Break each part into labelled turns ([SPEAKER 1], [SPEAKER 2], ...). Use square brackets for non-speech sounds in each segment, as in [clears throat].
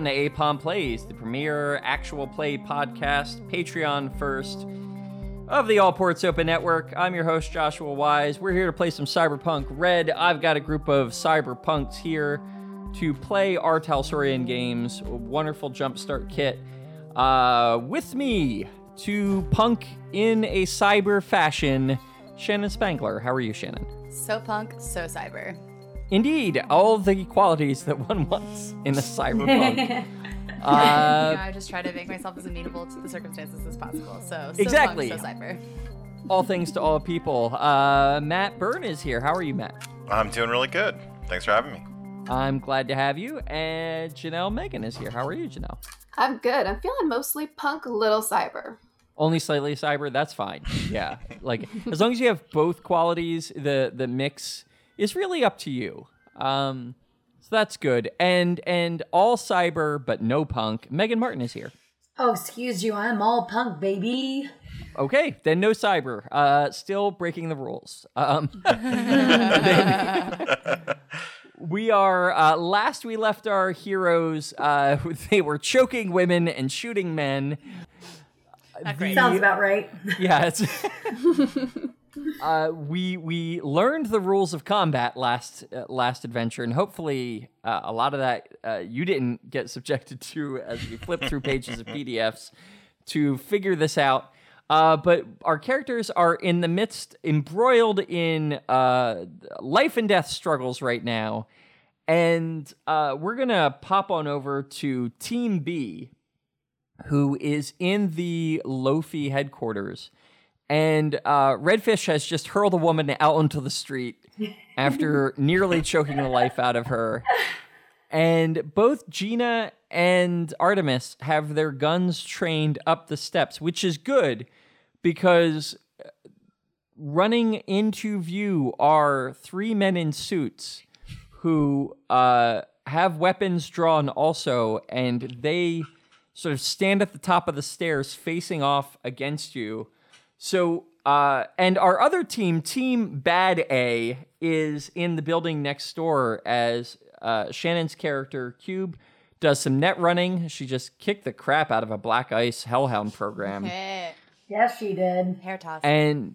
[SPEAKER 1] Welcome to APON Plays, the premier actual play podcast, Patreon first of the All Ports Open Network. I'm your host, Joshua Wise. We're here to play some Cyberpunk Red. I've got a group of cyberpunks here to play R. Talsorian games, wonderful jumpstart kit. Uh, with me to punk in a cyber fashion, Shannon Spangler. How are you, Shannon?
[SPEAKER 2] So punk, so cyber.
[SPEAKER 1] Indeed, all the qualities that one wants in a cyberpunk. [laughs] [laughs]
[SPEAKER 2] you know,
[SPEAKER 1] uh,
[SPEAKER 2] I just try to make myself as amenable to the circumstances as possible. So, so
[SPEAKER 1] Exactly.
[SPEAKER 2] Punk, so cyber.
[SPEAKER 1] all things to all people. Uh, Matt Byrne is here. How are you, Matt?
[SPEAKER 3] I'm doing really good. Thanks for having me.
[SPEAKER 1] I'm glad to have you. And Janelle Megan is here. How are you, Janelle?
[SPEAKER 4] I'm good. I'm feeling mostly punk, little cyber.
[SPEAKER 1] Only slightly cyber. That's fine. Yeah, like as long as you have both qualities, the the mix is really up to you. Um, so that's good. And and all cyber but no punk. Megan Martin is here.
[SPEAKER 5] Oh, excuse you, I'm all punk, baby.
[SPEAKER 1] Okay, then no cyber. Uh, still breaking the rules. Um, [laughs] we are. Uh, last we left our heroes, uh, [laughs] they were choking women and shooting men.
[SPEAKER 2] Not great.
[SPEAKER 5] Sounds about right. [laughs]
[SPEAKER 1] Yeah, it's. Uh, we we learned the rules of combat last uh, last adventure, and hopefully uh, a lot of that uh, you didn't get subjected [laughs] to as we flip through pages of PDFs to figure this out. Uh, but our characters are in the midst, embroiled in uh, life and death struggles right now, and we're gonna pop on over to Team B, who is in the Lofi headquarters. And uh, Redfish has just hurled a woman out onto the street after [laughs] nearly choking the life out of her. And both Gina and Artemis have their guns trained up the steps, which is good because uh, running into view are three men in suits who uh, have weapons drawn also, and they sort of stand at the top of the stairs facing off against you. So, uh, and our other team, Team Bad A, is in the building next door as uh, Shannon's character, Cube, does some net running. She just kicked the crap out of a Black Ice Hellhound program
[SPEAKER 5] Yes, she did.
[SPEAKER 2] hair toss.
[SPEAKER 1] and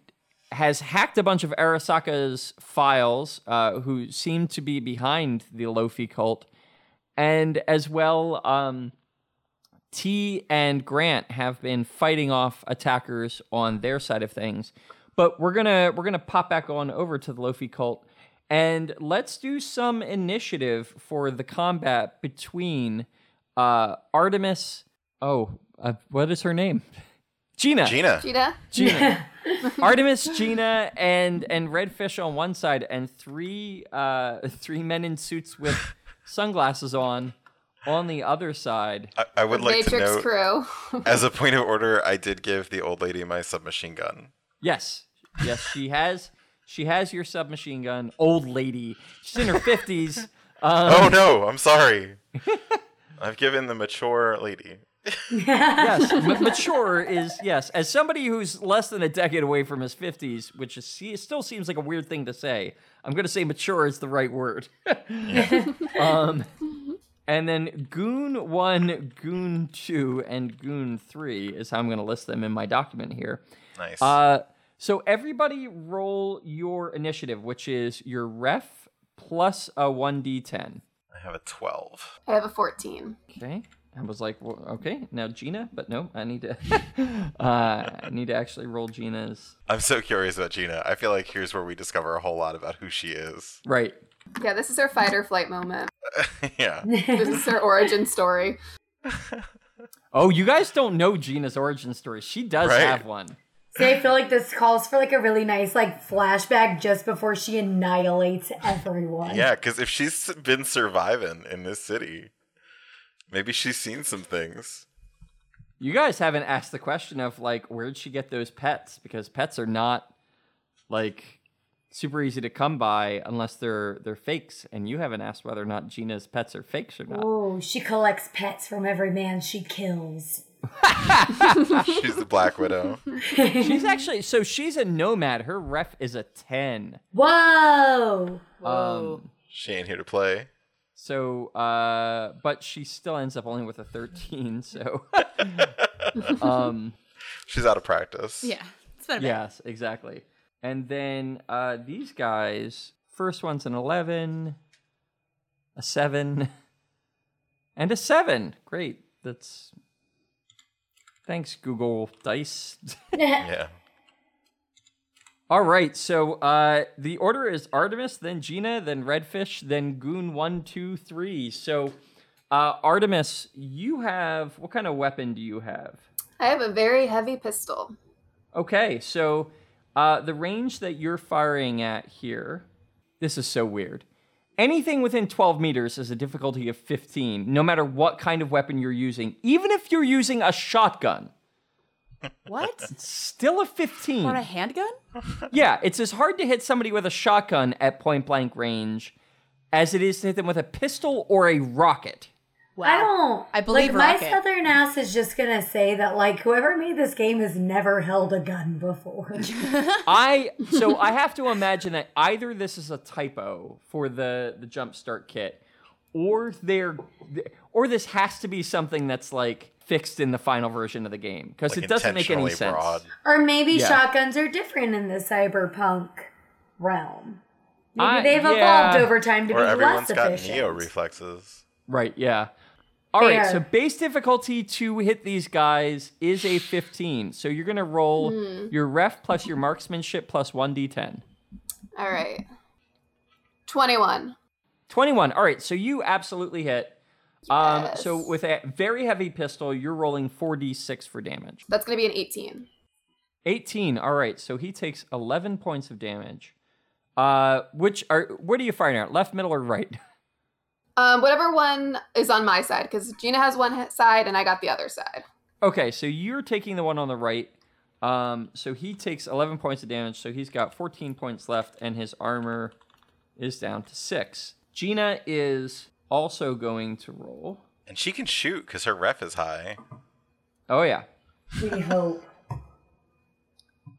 [SPEAKER 1] has hacked a bunch of Arasaka's files, uh, who seem to be behind the Lofi cult, and as well, um, T and Grant have been fighting off attackers on their side of things. But we're gonna we're gonna pop back on over to the Lofi cult, and let's do some initiative for the combat between uh, Artemis. Oh, uh, what is her name? [laughs] Gina.
[SPEAKER 3] Gina.
[SPEAKER 4] Gina?
[SPEAKER 1] Gina. [laughs] Artemis, Gina, and and Redfish on one side, and three uh three men in suits with [laughs] sunglasses on on the other side.
[SPEAKER 3] I, I would like to
[SPEAKER 4] Matrix
[SPEAKER 3] note,
[SPEAKER 4] crew. [laughs]
[SPEAKER 3] as a point of order, I did give the old lady my submachine gun.
[SPEAKER 1] Yes, yes, she has she has your submachine gun, old lady. She's in her fifties. [laughs] Um,
[SPEAKER 3] oh no, I'm sorry. [laughs] I've given the mature lady.
[SPEAKER 1] yes, ma- mature is yes. As somebody who's less than a decade away from his fifties, which is see, it still seems like a weird thing to say. I'm going to say mature is the right word. um, and then Goon one, Goon two, and Goon three is how I'm going to list them in my document here.
[SPEAKER 3] Nice.
[SPEAKER 1] Uh, so everybody roll your initiative, which is your ref plus a one d10.
[SPEAKER 3] I have a 12.
[SPEAKER 4] I have a 14.
[SPEAKER 1] Okay. I was like, well, okay, now Gina, but no, I need to, [laughs] uh, I need to actually roll Gina's.
[SPEAKER 3] I'm so curious about Gina. I feel like here's where we discover a whole lot about who she is.
[SPEAKER 1] Right.
[SPEAKER 4] Yeah, this is her fight or flight moment. [laughs]
[SPEAKER 3] yeah. [laughs]
[SPEAKER 4] This is her origin story. [laughs]
[SPEAKER 1] Oh, you guys don't know Gina's origin story. She does
[SPEAKER 3] Right.
[SPEAKER 1] have one.
[SPEAKER 5] See, I feel like this calls for like a really nice like flashback just before she annihilates everyone.
[SPEAKER 3] Yeah, because if she's been surviving in this city, maybe she's seen some things.
[SPEAKER 1] You guys haven't asked the question of like, where'd she get those pets? Because pets are not like super easy to come by unless they're they're fakes, and you haven't asked whether or not Gina's pets are fakes or not.
[SPEAKER 5] Oh, she collects pets from every man she kills. [laughs]
[SPEAKER 3] She's the Black Widow.
[SPEAKER 1] She's actually so she's a nomad. Her ref is a ten.
[SPEAKER 5] Whoa!
[SPEAKER 2] Whoa.
[SPEAKER 1] Um,
[SPEAKER 3] She ain't here to play.
[SPEAKER 1] So, uh, but she still ends up only with a 13. So, [laughs] um,
[SPEAKER 3] She's out of practice.
[SPEAKER 2] Yeah. It's been a bit.
[SPEAKER 1] yes, exactly. And then uh, these guys, first one's an 11, a 7, [laughs] and a 7. Great. That's. Thanks, Google Dice. [laughs]
[SPEAKER 3] Yeah.
[SPEAKER 1] All right, so uh, the order is Artemis, then Gina, then Redfish, then Goon one, two, three. So, uh, Artemis, you have what kind of weapon do you have?
[SPEAKER 4] I have a very heavy pistol.
[SPEAKER 1] Okay, so uh, the range that you're firing at here, this is so weird. Anything within 12 meters is a difficulty of 15, no matter what kind of weapon you're using. Even if you're using a shotgun,
[SPEAKER 2] What?
[SPEAKER 1] still a 15.
[SPEAKER 2] On a handgun?
[SPEAKER 1] Yeah, it's as hard to hit somebody with a shotgun at point blank range as it is to hit them with a pistol or a rocket.
[SPEAKER 2] Wow.
[SPEAKER 5] I don't.
[SPEAKER 2] I believe
[SPEAKER 5] like,
[SPEAKER 2] Rocket.
[SPEAKER 5] my southern ass is just gonna say that like whoever made this game has never held a gun before. [laughs] [laughs]
[SPEAKER 1] I so I have to [laughs] imagine that either this is a typo for the the jump start kit, or they're or this has to be something that's like fixed in the final version of the game because
[SPEAKER 3] Like
[SPEAKER 1] it doesn't make any
[SPEAKER 3] intentionally
[SPEAKER 1] sense.
[SPEAKER 3] broad.
[SPEAKER 5] or maybe
[SPEAKER 1] Yeah.
[SPEAKER 5] shotguns are different in the cyberpunk realm. Maybe
[SPEAKER 1] I-
[SPEAKER 5] they've evolved over time to
[SPEAKER 3] Or
[SPEAKER 5] be
[SPEAKER 3] everyone's
[SPEAKER 5] less
[SPEAKER 3] got
[SPEAKER 5] efficient.
[SPEAKER 3] neo reflexes.
[SPEAKER 1] Right, yeah. All right, so base difficulty to hit these guys is a 15. So you're going to roll your ref plus your marksmanship plus 1d10.
[SPEAKER 4] All right. 21.
[SPEAKER 1] 21. All right, so you absolutely hit. Um, so with a very heavy pistol, you're rolling 4d6 for damage.
[SPEAKER 4] That's going to be an 18.
[SPEAKER 1] 18. All right, so he takes 11 points of damage. Uh, which are what are you firing at? Left, middle, or right? [laughs]
[SPEAKER 4] Um, whatever one is on my side, because Gina has one side and I got the other side.
[SPEAKER 1] Okay, so you're taking the one on the right. Um, so he takes 11 points of damage, so he's got 14 points left, and his armor is down to six. Gina is also going to roll.
[SPEAKER 3] And she can shoot because her ref is high.
[SPEAKER 1] Oh, yeah.
[SPEAKER 5] We hope.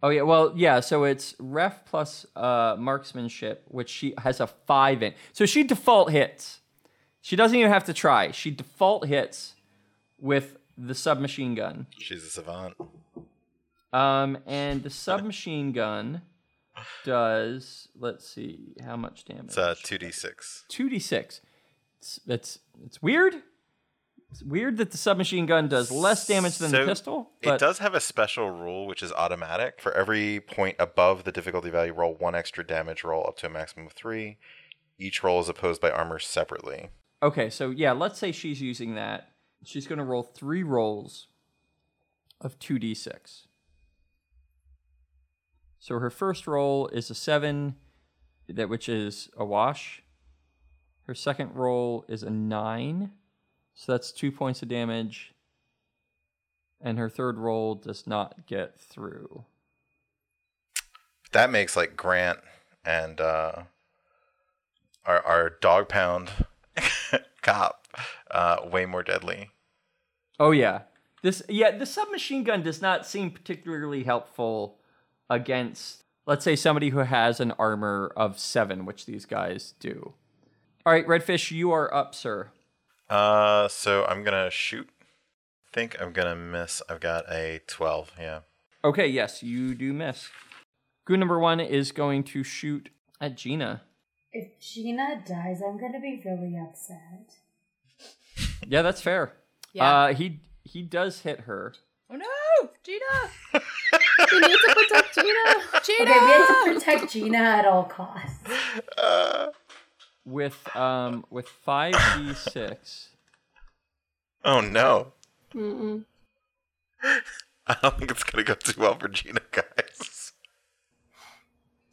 [SPEAKER 1] Oh, yeah. Well, yeah, so it's ref plus uh, marksmanship, which she has a five in. So she default hits. She doesn't even have to try. She default hits with the submachine gun.
[SPEAKER 3] She's a savant.
[SPEAKER 1] Um, and the [laughs] submachine gun does let's see how much damage.
[SPEAKER 3] It's uh, 2d6.
[SPEAKER 1] Two d six. It's it's it's weird. It's weird that the submachine gun does less damage than the
[SPEAKER 3] So,
[SPEAKER 1] pistol.
[SPEAKER 3] It does have a special rule, which is automatic. For every point above the difficulty value, roll one extra damage roll up to a maximum of three. Each roll is opposed by armor separately.
[SPEAKER 1] Okay, so yeah, let's say she's using that. She's going to roll three rolls of two d six. So her first roll is a seven, that which is a wash. Her second roll is a nine, so that's two points of damage. And her third roll does not get through.
[SPEAKER 3] That makes like Grant and uh, our our dog pound cop uh, way more deadly.
[SPEAKER 1] Oh yeah, this yeah the submachine gun does not seem particularly helpful against, let's say, somebody who has an armor of seven, which these guys do. All right, Redfish, you are up, sir.
[SPEAKER 3] Uh, so I'm gonna shoot. Think I'm gonna miss. I've got a 12. Yeah.
[SPEAKER 1] Okay, yes, you do miss. Goon number one is going to shoot at Gina.
[SPEAKER 5] If Gina dies, I'm gonna be really upset.
[SPEAKER 1] Yeah, that's fair.
[SPEAKER 2] Yeah.
[SPEAKER 1] Uh, he he does hit her.
[SPEAKER 2] Oh no, Gina! [laughs]
[SPEAKER 4] We need to protect Gina.
[SPEAKER 2] Gina!
[SPEAKER 5] Okay, we have to protect Gina at all costs.
[SPEAKER 3] Uh, [laughs]
[SPEAKER 1] with um with five d six.
[SPEAKER 3] oh no.
[SPEAKER 4] Mm-mm. [laughs]
[SPEAKER 3] I don't think it's gonna go too well for Gina, guys.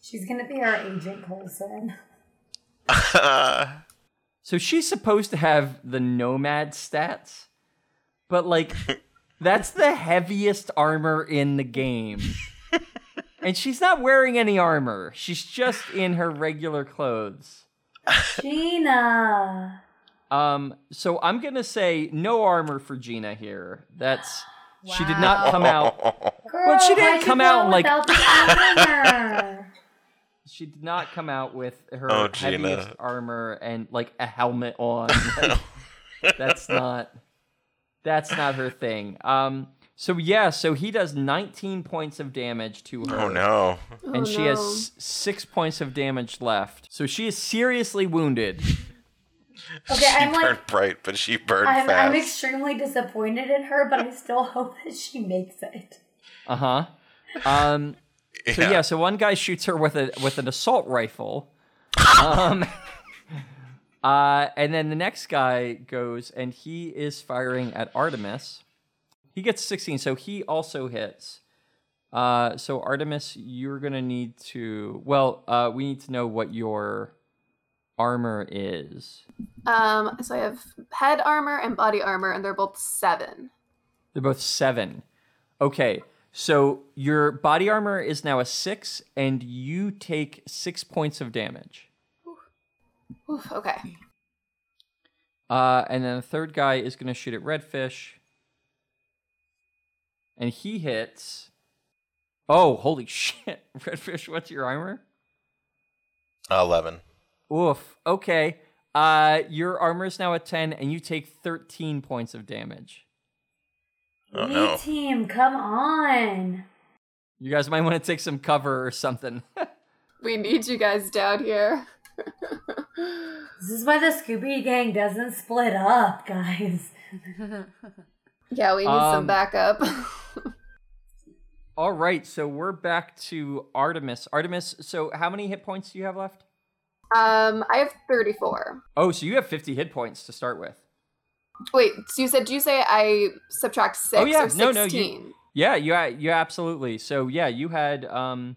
[SPEAKER 5] She's gonna be our Agent Coulson. [laughs]
[SPEAKER 1] So she's supposed to have the nomad stats, but like [laughs] that's the heaviest armor in the game. and she's not wearing any armor. She's just in her regular clothes.
[SPEAKER 5] Gina.
[SPEAKER 1] Um so I'm going to say no armor for Gina here. That's she did not come out
[SPEAKER 5] Girl,
[SPEAKER 1] she didn't come out like-
[SPEAKER 5] without the armor?
[SPEAKER 1] She did not come out with her
[SPEAKER 3] Oh,
[SPEAKER 1] heaviest armor and like a helmet on. Like, [laughs] that's not that's not her thing. Um so yeah, so he does 19 points of damage to her.
[SPEAKER 3] Oh no.
[SPEAKER 1] And
[SPEAKER 4] Oh,
[SPEAKER 1] she
[SPEAKER 4] no.
[SPEAKER 1] has 6 points of damage left. So she is seriously wounded. [laughs]
[SPEAKER 5] Okay,
[SPEAKER 3] she
[SPEAKER 5] I'm like,
[SPEAKER 3] bright, but she burned
[SPEAKER 5] I'm,
[SPEAKER 3] fast.
[SPEAKER 5] I'm extremely disappointed in her, but I still [laughs] hope that she makes it.
[SPEAKER 1] Uh-huh. Um [laughs] so yeah. so one guy shoots her with a with an assault rifle. [laughs] Um [laughs] uh and then the next guy goes and he is firing at Artemis. He gets 16, so he also hits. Uh so Artemis, you're going to need to well, uh we need to know what your armor is.
[SPEAKER 4] Um, so I have head armor and body armor, and they're both seven.
[SPEAKER 1] They're both 7. Okay. So your body armor is now a 6 and you take 6 points of damage.
[SPEAKER 4] Oof, okay.
[SPEAKER 1] Uh, and then the third guy is going to shoot at Redfish. And he hits. Oh, holy [laughs] shit. Redfish, what's your armor?
[SPEAKER 3] Eleven.
[SPEAKER 1] Oof. Okay. Uh, your armor is now at 10, and you take 13 points of damage.
[SPEAKER 3] Oh
[SPEAKER 5] Me
[SPEAKER 3] no.
[SPEAKER 5] team, come on.
[SPEAKER 1] You guys might want to take some cover or something. [laughs]
[SPEAKER 4] We need you guys down here. [laughs]
[SPEAKER 5] This is why the Scooby Gang doesn't split up, guys. [laughs]
[SPEAKER 4] Yeah, we need
[SPEAKER 1] Um,
[SPEAKER 4] some backup.
[SPEAKER 1] All right, so we're back to Artemis. Artemis, so how many hit points do you have left?
[SPEAKER 4] um, I have thirty-four.
[SPEAKER 1] Oh, so you have 50 hit points to start with.
[SPEAKER 4] Wait, so you said? Do you say I subtract six
[SPEAKER 1] Oh, yeah.
[SPEAKER 4] or
[SPEAKER 1] No, no, you-
[SPEAKER 4] sixteen?
[SPEAKER 1] Yeah, you you absolutely. So yeah, you had um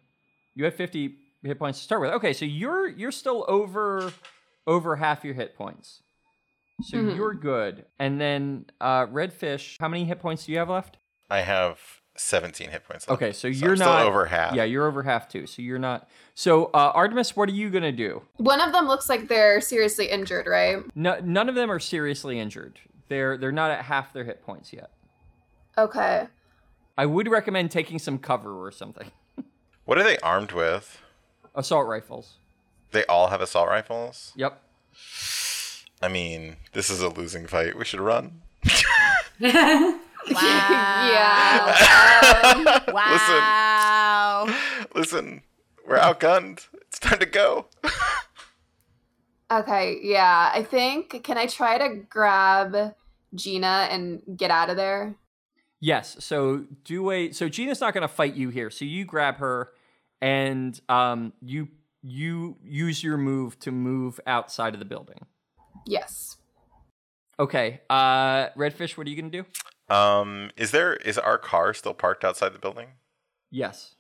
[SPEAKER 1] you had 50 hit points to start with. Okay, so you're you're still over over half your hit points. So
[SPEAKER 4] Mhm.
[SPEAKER 1] you're good. And then uh Redfish, how many hit points do you have left?
[SPEAKER 3] I have seventeen hit points. Left.
[SPEAKER 1] Okay, so you're
[SPEAKER 3] still
[SPEAKER 1] not
[SPEAKER 3] over half.
[SPEAKER 1] Yeah, you're over half too. So you're not So uh Artemis, what are you going to do?
[SPEAKER 4] One of them looks like they're seriously injured, right?
[SPEAKER 1] No, none of them are seriously injured. They're they're not at half their hit points yet.
[SPEAKER 4] Okay.
[SPEAKER 1] I would recommend taking some cover or something. [laughs]
[SPEAKER 3] What are they armed with?
[SPEAKER 1] Assault rifles.
[SPEAKER 3] They all have assault rifles.
[SPEAKER 1] Yep.
[SPEAKER 3] I mean, this is a losing fight. We should run. [laughs]
[SPEAKER 4] yeah. [laughs] Um,
[SPEAKER 2] Wow.
[SPEAKER 3] Listen, we're outgunned. It's time to go.
[SPEAKER 4] Okay. Yeah. I think. Can I try to grab Gina and get out of there?
[SPEAKER 1] Yes. So do a so Gina's not gonna fight you here. So you grab her and um you you use your move to move outside of the building.
[SPEAKER 4] Yes.
[SPEAKER 1] Okay. Uh Redfish, what are you gonna do?
[SPEAKER 3] Um, is there is our car still parked outside the building?
[SPEAKER 1] Yes.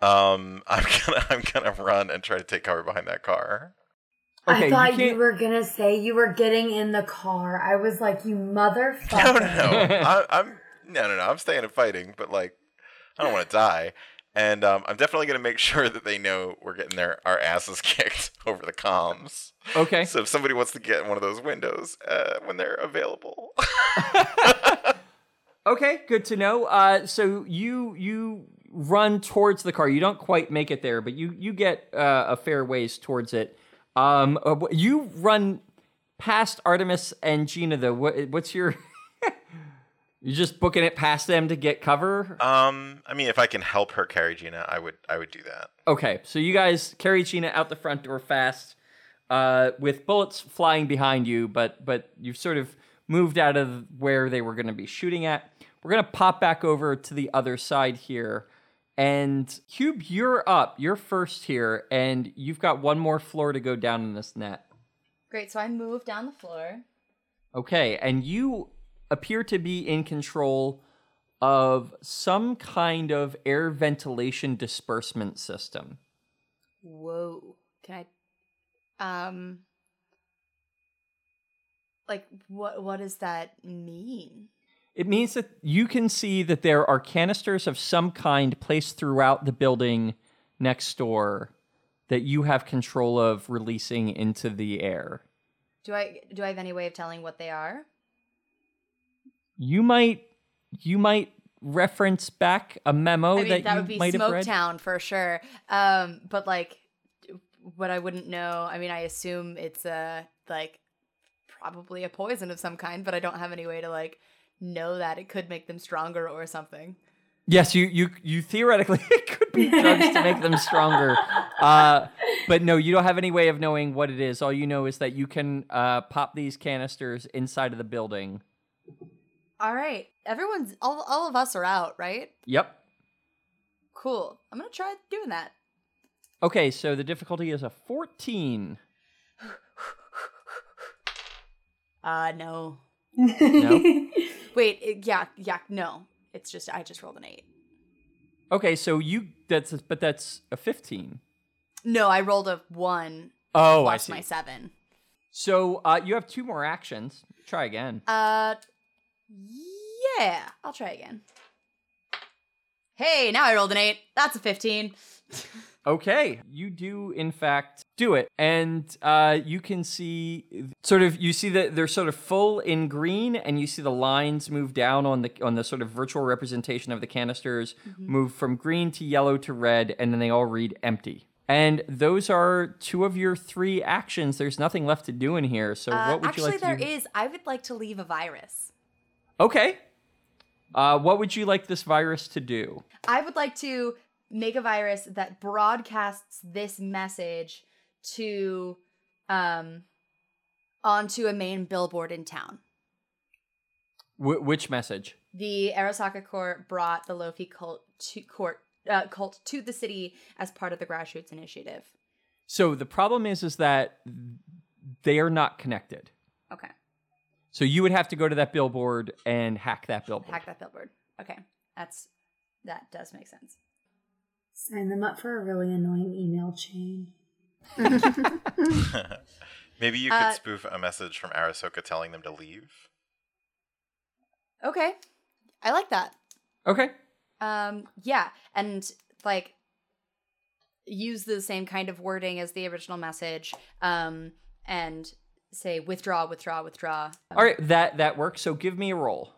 [SPEAKER 3] Um, I'm [laughs] gonna I'm gonna run and try to take cover behind that car.
[SPEAKER 1] Okay,
[SPEAKER 5] I thought you,
[SPEAKER 1] can't-
[SPEAKER 5] were gonna say you were getting in the car. I was like, you motherfucker.
[SPEAKER 3] No, no, no. I, I'm no, no, no. I'm staying and fighting, but like, I don't want to die. And um, I'm definitely gonna make [laughs] sure that they know we're getting their our asses [laughs] kicked over the comms.
[SPEAKER 1] Okay.
[SPEAKER 3] So if somebody wants to get in one of those windows uh, when they're available, [laughs]
[SPEAKER 1] Okay, good to know. Uh so you you run towards the car. You don't quite make it there, but you you get uh, a fair ways towards it. Um uh, you run past Artemis and Gina though. What what's your [laughs] You're just booking it past them to get cover?
[SPEAKER 3] um, I mean, if I can help her carry Gina, I would I would do that.
[SPEAKER 1] Okay, so you guys carry Gina out the front door fast, uh, with bullets flying behind you, but but you've sort of moved out of where they were going to be shooting at. We're gonna pop back over to the other side here, and Cube, you're up. You're first here, and you've got one more floor to go down in this net.
[SPEAKER 2] Great. So I move down the floor.
[SPEAKER 1] Okay, and you appear to be in control of some kind of air ventilation disbursement system.
[SPEAKER 2] Whoa. Can I um like what what does that mean?
[SPEAKER 1] It means that you can see that there are canisters of some kind placed throughout the building next door that you have control of releasing into the air.
[SPEAKER 2] Do I do I have any way of telling what they are?
[SPEAKER 1] You might you might reference back a memo
[SPEAKER 2] I mean,
[SPEAKER 1] that,
[SPEAKER 2] that would be
[SPEAKER 1] might read.
[SPEAKER 2] Smoketown for sure. Um, but like, what I wouldn't know. I mean, I assume it's a like probably a poison of some kind, but I don't have any way to like know that it could make them stronger or something.
[SPEAKER 1] Yes, you you you theoretically [laughs] it could be drugs to make them stronger, uh, but no, you don't have any way of knowing what it is. All you know is that you can uh, pop these canisters inside of the building.
[SPEAKER 2] All right, everyone's all all of us are out, right?
[SPEAKER 1] Yep.
[SPEAKER 2] Cool. I'm gonna try doing that.
[SPEAKER 1] Okay, so the difficulty is a fourteen. [sighs]
[SPEAKER 2] Uh, no.
[SPEAKER 1] No. [laughs]
[SPEAKER 2] Wait, it, yeah, yeah, no. It's just I just rolled an eight.
[SPEAKER 1] Okay, so you that's but that's a fifteen.
[SPEAKER 2] No, I rolled a one
[SPEAKER 1] Oh, I
[SPEAKER 2] plus
[SPEAKER 1] see.
[SPEAKER 2] my seven.
[SPEAKER 1] So uh, you have two more actions. Try again.
[SPEAKER 2] Uh, yeah, I'll try again. Hey, now I rolled an eight. That's a fifteen. [laughs]
[SPEAKER 1] Okay, you do in fact do it, and uh, you can see sort of you see that they're sort of full in green, and you see the lines move down on the on the sort of virtual representation of the canisters move from green to yellow to red, and then they all read empty. And those are two of your three actions. There's nothing left to do in here. So
[SPEAKER 2] Uh,
[SPEAKER 1] what would
[SPEAKER 2] actually,
[SPEAKER 1] you like
[SPEAKER 2] there
[SPEAKER 1] to do?
[SPEAKER 2] is. I would like to leave a virus.
[SPEAKER 1] Okay. Uh, what would you like this virus to do?
[SPEAKER 2] I would like to make a virus that broadcasts this message to um onto a main billboard in town.
[SPEAKER 1] Wh- which message?
[SPEAKER 2] The Arasaka court brought the Lofi cult to court uh, cult to the city as part of the grassroots initiative.
[SPEAKER 1] So the problem is, is that they are not connected.
[SPEAKER 2] Okay,
[SPEAKER 1] So you would have to go to that billboard and hack that billboard.
[SPEAKER 2] hack that billboard. Okay, that's that does make sense.
[SPEAKER 5] Sign them up for a really annoying email chain. [laughs]
[SPEAKER 3] Maybe you could
[SPEAKER 2] Uh,
[SPEAKER 3] spoof a message from Arasaka telling them to leave.
[SPEAKER 2] Okay, I like that.
[SPEAKER 1] Okay.
[SPEAKER 2] Um, yeah, and like use the same kind of wording as the original message. Um, and say withdraw, withdraw, withdraw.
[SPEAKER 1] All right, that that works. So give me a roll.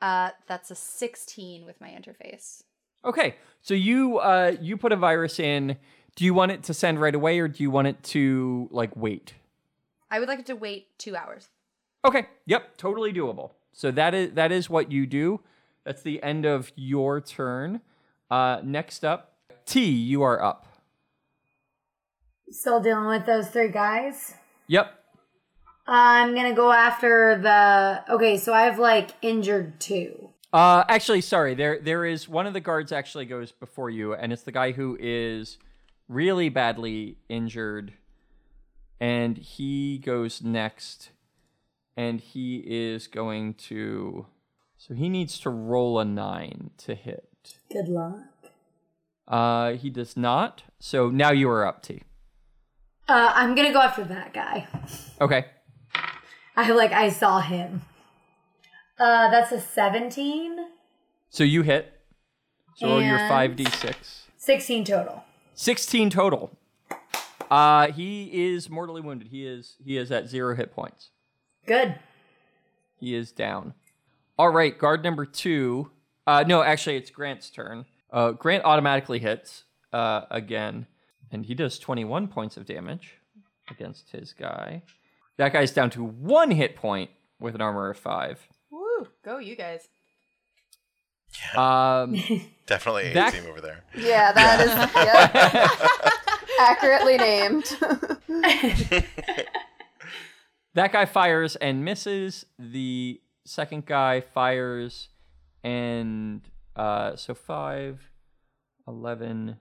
[SPEAKER 2] Uh, that's a sixteen with my interface.
[SPEAKER 1] Okay. So you uh you put a virus in. Do you want it to send right away or do you want it to like wait?
[SPEAKER 2] I would like it to wait two hours.
[SPEAKER 1] Okay. Yep, totally doable. So that is that is what you do. That's the end of your turn. Uh next up, T, you are up.
[SPEAKER 5] Still dealing with those three guys.
[SPEAKER 1] Yep.
[SPEAKER 5] I'm gonna go after the. Okay, so I have like injured two.
[SPEAKER 1] Uh, actually, sorry. There, there is one of the guards actually goes before you, and it's the guy who is really badly injured, and he goes next, and he is going to. So he needs to roll a nine to hit.
[SPEAKER 5] Good luck.
[SPEAKER 1] Uh, he does not. So now you are up, T.
[SPEAKER 5] Uh, I'm gonna go after that guy.
[SPEAKER 1] Okay.
[SPEAKER 5] I like. I saw him. Uh, that's a 17.
[SPEAKER 1] So you hit. So roll your
[SPEAKER 5] And-
[SPEAKER 1] five d six.
[SPEAKER 5] 16 total.
[SPEAKER 1] 16 total. Uh, he is mortally wounded. He is he is at zero hit points.
[SPEAKER 5] Good.
[SPEAKER 1] He is down. All right, guard number two. Uh, no, actually, it's Grant's turn. Uh, Grant automatically hits uh, again, and he does 21 points of damage against his guy. That guy's down to one hit point with an armor of five.
[SPEAKER 2] Woo! Go you guys.
[SPEAKER 1] Um, [laughs]
[SPEAKER 3] Definitely a
[SPEAKER 1] That-
[SPEAKER 3] team over there.
[SPEAKER 4] Yeah, that is yep, [laughs] accurately named. [laughs]
[SPEAKER 1] that guy fires and misses. The second guy fires and uh, so 5, 11,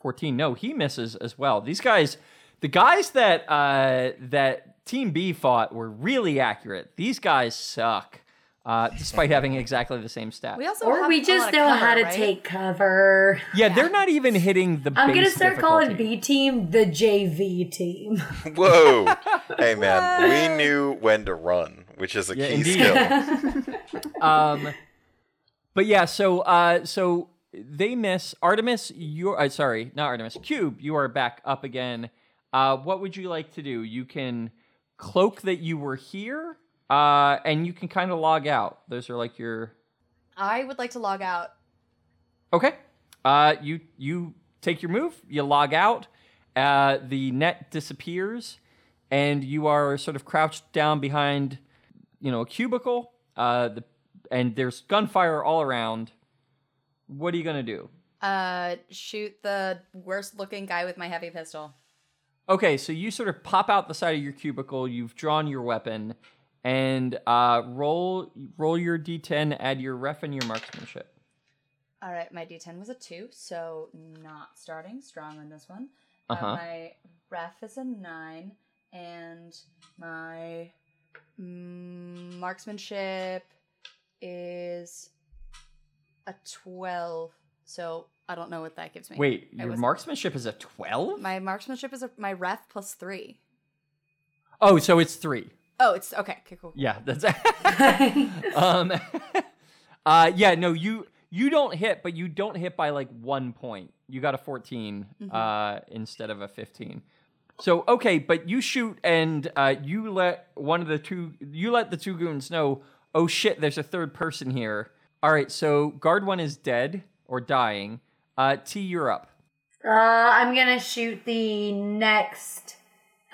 [SPEAKER 1] 14. No, he misses as well. These guys, the guys that uh, that Team B fought were really accurate. These guys suck, uh, despite having exactly the same stats.
[SPEAKER 2] We also
[SPEAKER 5] Or
[SPEAKER 2] have
[SPEAKER 5] we just
[SPEAKER 2] lot of
[SPEAKER 5] know
[SPEAKER 2] cover,
[SPEAKER 5] how to
[SPEAKER 2] right?
[SPEAKER 5] take cover.
[SPEAKER 1] yeah, they're not even hitting the.
[SPEAKER 5] I'm gonna
[SPEAKER 1] base
[SPEAKER 5] start calling. B team the JV team. [laughs]
[SPEAKER 3] Whoa! hey man, we knew when to run, which is a
[SPEAKER 1] Yeah,
[SPEAKER 3] key
[SPEAKER 1] indeed.
[SPEAKER 3] skill. [laughs]
[SPEAKER 1] um but yeah so uh so they miss artemis you're uh, sorry not artemis cube you are back up again uh what would you like to do you can cloak that you were here uh and you can kind of log out those are like your
[SPEAKER 2] I would like to log out.
[SPEAKER 1] okay uh you you take your move. You log out. Uh, the net disappears, and you are sort of crouched down behind, you know, a cubicle. Uh, the and there's gunfire all around. What are you gonna do?
[SPEAKER 2] Uh, shoot the worst looking guy with my heavy pistol.
[SPEAKER 1] Okay, so you sort of pop out the side of your cubicle. You've drawn your weapon, and uh, roll roll your d10. Add your ref and your marksmanship.
[SPEAKER 2] All right, my D10 was a two, so not starting strong on this one.
[SPEAKER 1] Uh-huh.
[SPEAKER 2] Uh, my ref is a nine, and my mm, marksmanship is a twelve. So I don't know what that gives me.
[SPEAKER 1] Wait,
[SPEAKER 2] I
[SPEAKER 1] your marksmanship is a twelve.
[SPEAKER 2] My marksmanship is a, my ref plus three.
[SPEAKER 1] Oh, so it's three.
[SPEAKER 2] Oh, it's okay. Okay, cool.
[SPEAKER 1] Yeah, that's. [laughs] um, [laughs] uh, yeah, no, you you don't hit, but you don't hit by like one point. You got a 14 uh, instead of a fifteen. So okay, but you shoot and uh, you let one of the two you let the two goons know. Oh shit, there's a third person here. All right, so guard one is dead or dying. Uh, T, you're up.
[SPEAKER 5] Uh, I'm gonna shoot the next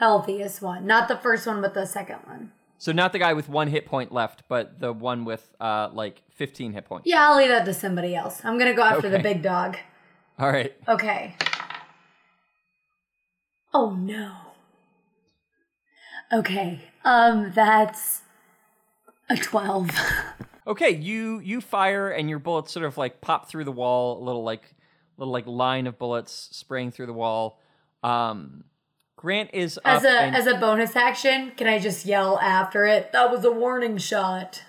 [SPEAKER 5] healthiest one, not the first one, but the second one.
[SPEAKER 1] So not the guy with one hit point left, but the one with uh, like 15 hit points.
[SPEAKER 5] Yeah, I'll leave that to somebody else. I'm gonna go after the big dog. [laughs]
[SPEAKER 1] All right.
[SPEAKER 5] Okay. Oh no. Okay. Um, that's a twelve. [laughs]
[SPEAKER 1] Okay, you you fire and your bullets sort of like pop through the wall, a little like little like line of bullets spraying through the wall. Um, Grant is up
[SPEAKER 5] As a
[SPEAKER 1] and
[SPEAKER 5] as a bonus action, can I just yell after it? That was a warning shot.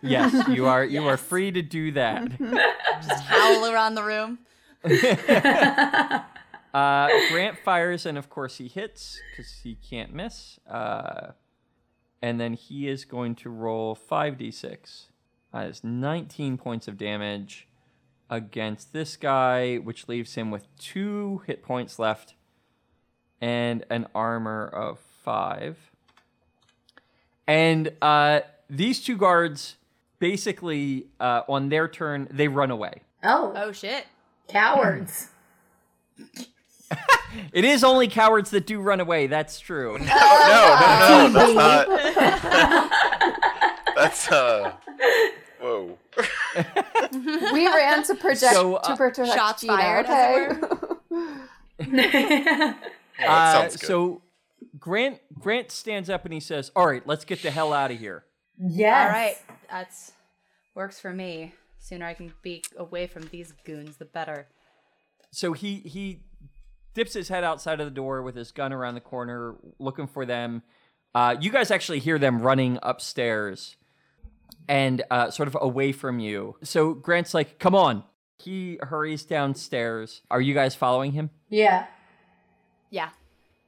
[SPEAKER 1] yes, [laughs] you are you are free to do that. [laughs]
[SPEAKER 2] Just howl around the room. [laughs]
[SPEAKER 1] Uh, Grant fires and of course he hits because he can't miss. Uh, and then he is going to roll five d six. That is 19 points of damage against this guy, which leaves him with two hit points left and an armor of five. And uh, these two guards basically, uh, on their turn, they run away.
[SPEAKER 5] Oh,
[SPEAKER 2] Oh shit.
[SPEAKER 5] cowards. [laughs]
[SPEAKER 1] It is only cowards that do run away. That's true. [laughs]
[SPEAKER 3] No, no, no, no, that's not. [laughs] That's uh. Whoa.
[SPEAKER 4] We ran to project
[SPEAKER 1] So, uh,
[SPEAKER 4] to protect
[SPEAKER 2] shots
[SPEAKER 4] Gina,
[SPEAKER 2] fired, as
[SPEAKER 4] okay?
[SPEAKER 3] Yeah, that
[SPEAKER 1] Uh,
[SPEAKER 3] sounds good.
[SPEAKER 1] so Grant Grant stands up and he says, "All right, let's get the hell out of here."
[SPEAKER 5] yes.
[SPEAKER 2] All right, that's works for me. Sooner I can be away from these goons, the better.
[SPEAKER 1] So he he dips his head outside of the door with his gun around the corner, looking for them. Uh, you guys actually hear them running upstairs and uh, sort of away from you. So Grant's like, "Come on!" He hurries downstairs. Are you guys following him?
[SPEAKER 5] Yeah.
[SPEAKER 2] Yeah.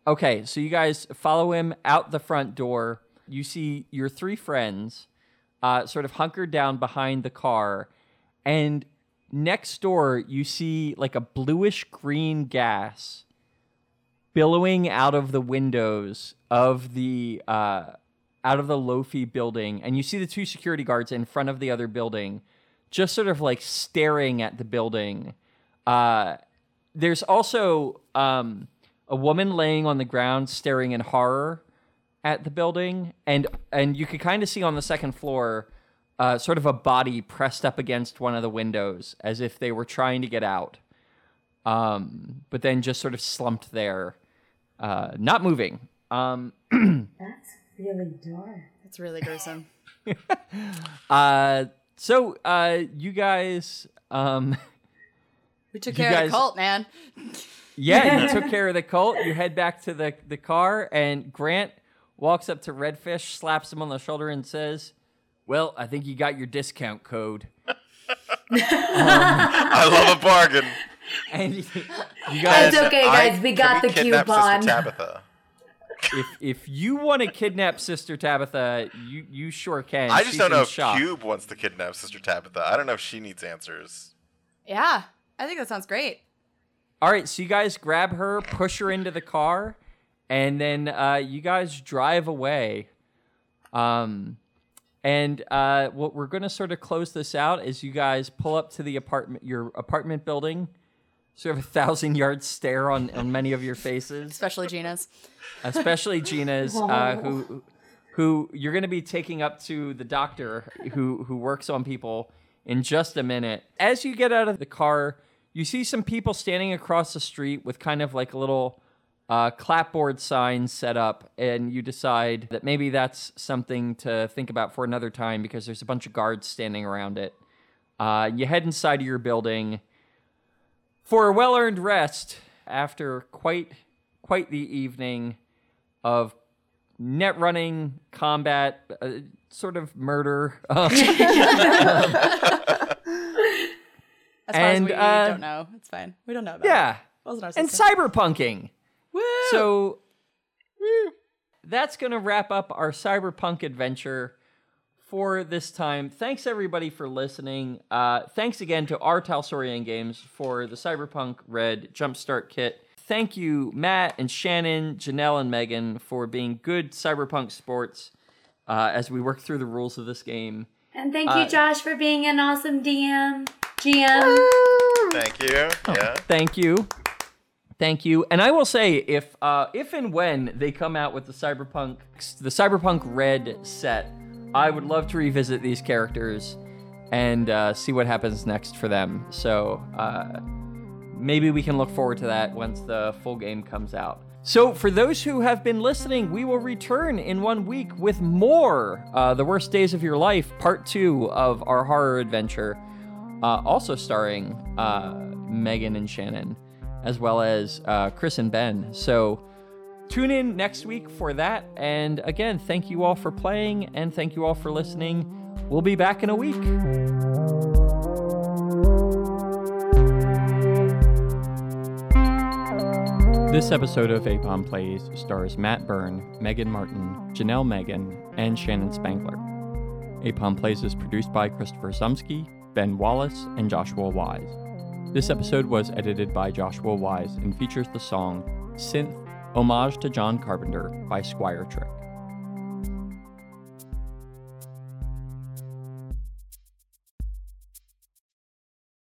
[SPEAKER 1] Okay, so you guys follow him out the front door. You see your three friends uh, sort of hunkered down behind the car. And next door, you see like a bluish green gas billowing out of the windows of the uh, out of the Lofi building. And you see the two security guards in front of the other building, just sort of like staring at the building. Uh, there's also um, a woman laying on the ground staring in horror at the building and and you could kind of see on the second floor uh, sort of a body pressed up against one of the windows as if they were trying to get out um, but then just sort of slumped there uh, not moving um, [clears throat]
[SPEAKER 5] That's really dark.
[SPEAKER 2] that's really gruesome. [laughs] [laughs]
[SPEAKER 1] uh, so uh, you guys um,
[SPEAKER 2] We took
[SPEAKER 1] You
[SPEAKER 2] care of the cult, man. [laughs]
[SPEAKER 1] Yeah, you took care of the colt. You head back to the, the car, and Grant walks up to Redfish, slaps him on the shoulder, and says, Well, I think you got your discount code. [laughs]
[SPEAKER 3] I love a bargain.
[SPEAKER 1] And you you guys,
[SPEAKER 5] It's okay,
[SPEAKER 3] I-
[SPEAKER 5] guys, we
[SPEAKER 3] can
[SPEAKER 5] got the
[SPEAKER 3] kidnap
[SPEAKER 5] coupon.
[SPEAKER 3] Sister Tabitha.
[SPEAKER 1] if, if you want to kidnap Sister Tabitha, you, you sure can.
[SPEAKER 3] I just
[SPEAKER 1] She's
[SPEAKER 3] don't know if
[SPEAKER 1] shock.
[SPEAKER 3] Cube wants to kidnap Sister Tabitha. I don't know if she needs answers.
[SPEAKER 2] Yeah, I think that sounds great.
[SPEAKER 1] All right, so you guys grab her, push her into the car, and then uh, you guys drive away. Um, and uh, what we're going to sort of close this out is you guys pull up to the apartment, your apartment building, sort of a thousand yard stare on, on many of your faces,
[SPEAKER 2] Especially Gina's.
[SPEAKER 1] especially Gina's, uh, who who you're going to be taking up to the doctor who who works on people in just a minute. As you get out of the car, you see some people standing across the street with kind of like a little uh, clapboard sign set up, and you decide that maybe that's something to think about for another time because there's a bunch of guards standing around it. Uh, you head inside of your building for a well-earned rest after quite quite the evening of net running, combat, uh, sort of murder. [laughs] [laughs]
[SPEAKER 2] As far
[SPEAKER 1] And,
[SPEAKER 2] as we
[SPEAKER 1] uh,
[SPEAKER 2] don't know, it's fine. We don't know about it.
[SPEAKER 1] yeah,
[SPEAKER 2] Wasn't our
[SPEAKER 1] and cyberpunking.
[SPEAKER 2] Woo!
[SPEAKER 1] So that's going to wrap up our cyberpunk adventure for this time. Thanks everybody for listening. Uh, thanks again to R. Talsorian Games for the Cyberpunk Red Jumpstart Kit. Thank you, Matt and Shannon, Janelle and Megan, for being good cyberpunk sports uh, as we work through the rules of this game.
[SPEAKER 5] And thank
[SPEAKER 1] Uh,
[SPEAKER 5] you, Josh, for being an awesome DM. GM.
[SPEAKER 3] Thank you. Yeah.
[SPEAKER 1] Thank you. Thank you. And I will say, if uh, if and when they come out with the cyberpunk the cyberpunk red set, I would love to revisit these characters and uh, see what happens next for them. So uh, maybe we can look forward to that once the full game comes out. So, for those who have been listening, we will return in one week with more uh, The Worst Days of Your Life, part two of our horror adventure, uh, also starring uh, Megan and Shannon, as well as uh, Chris and Ben. So, tune in next week for that. And again, thank you all for playing and thank you all for listening. We'll be back in a week. This episode of Apon Plays stars Matt Byrne, Megan Martin, Janelle Megan, and Shannon Spangler. Apon Plays is produced by Christopher Zumsky, Ben Wallace, and Joshua Wise. This episode was edited by Joshua Wise and features the song Synth Homage to John Carpenter by Squire Trick.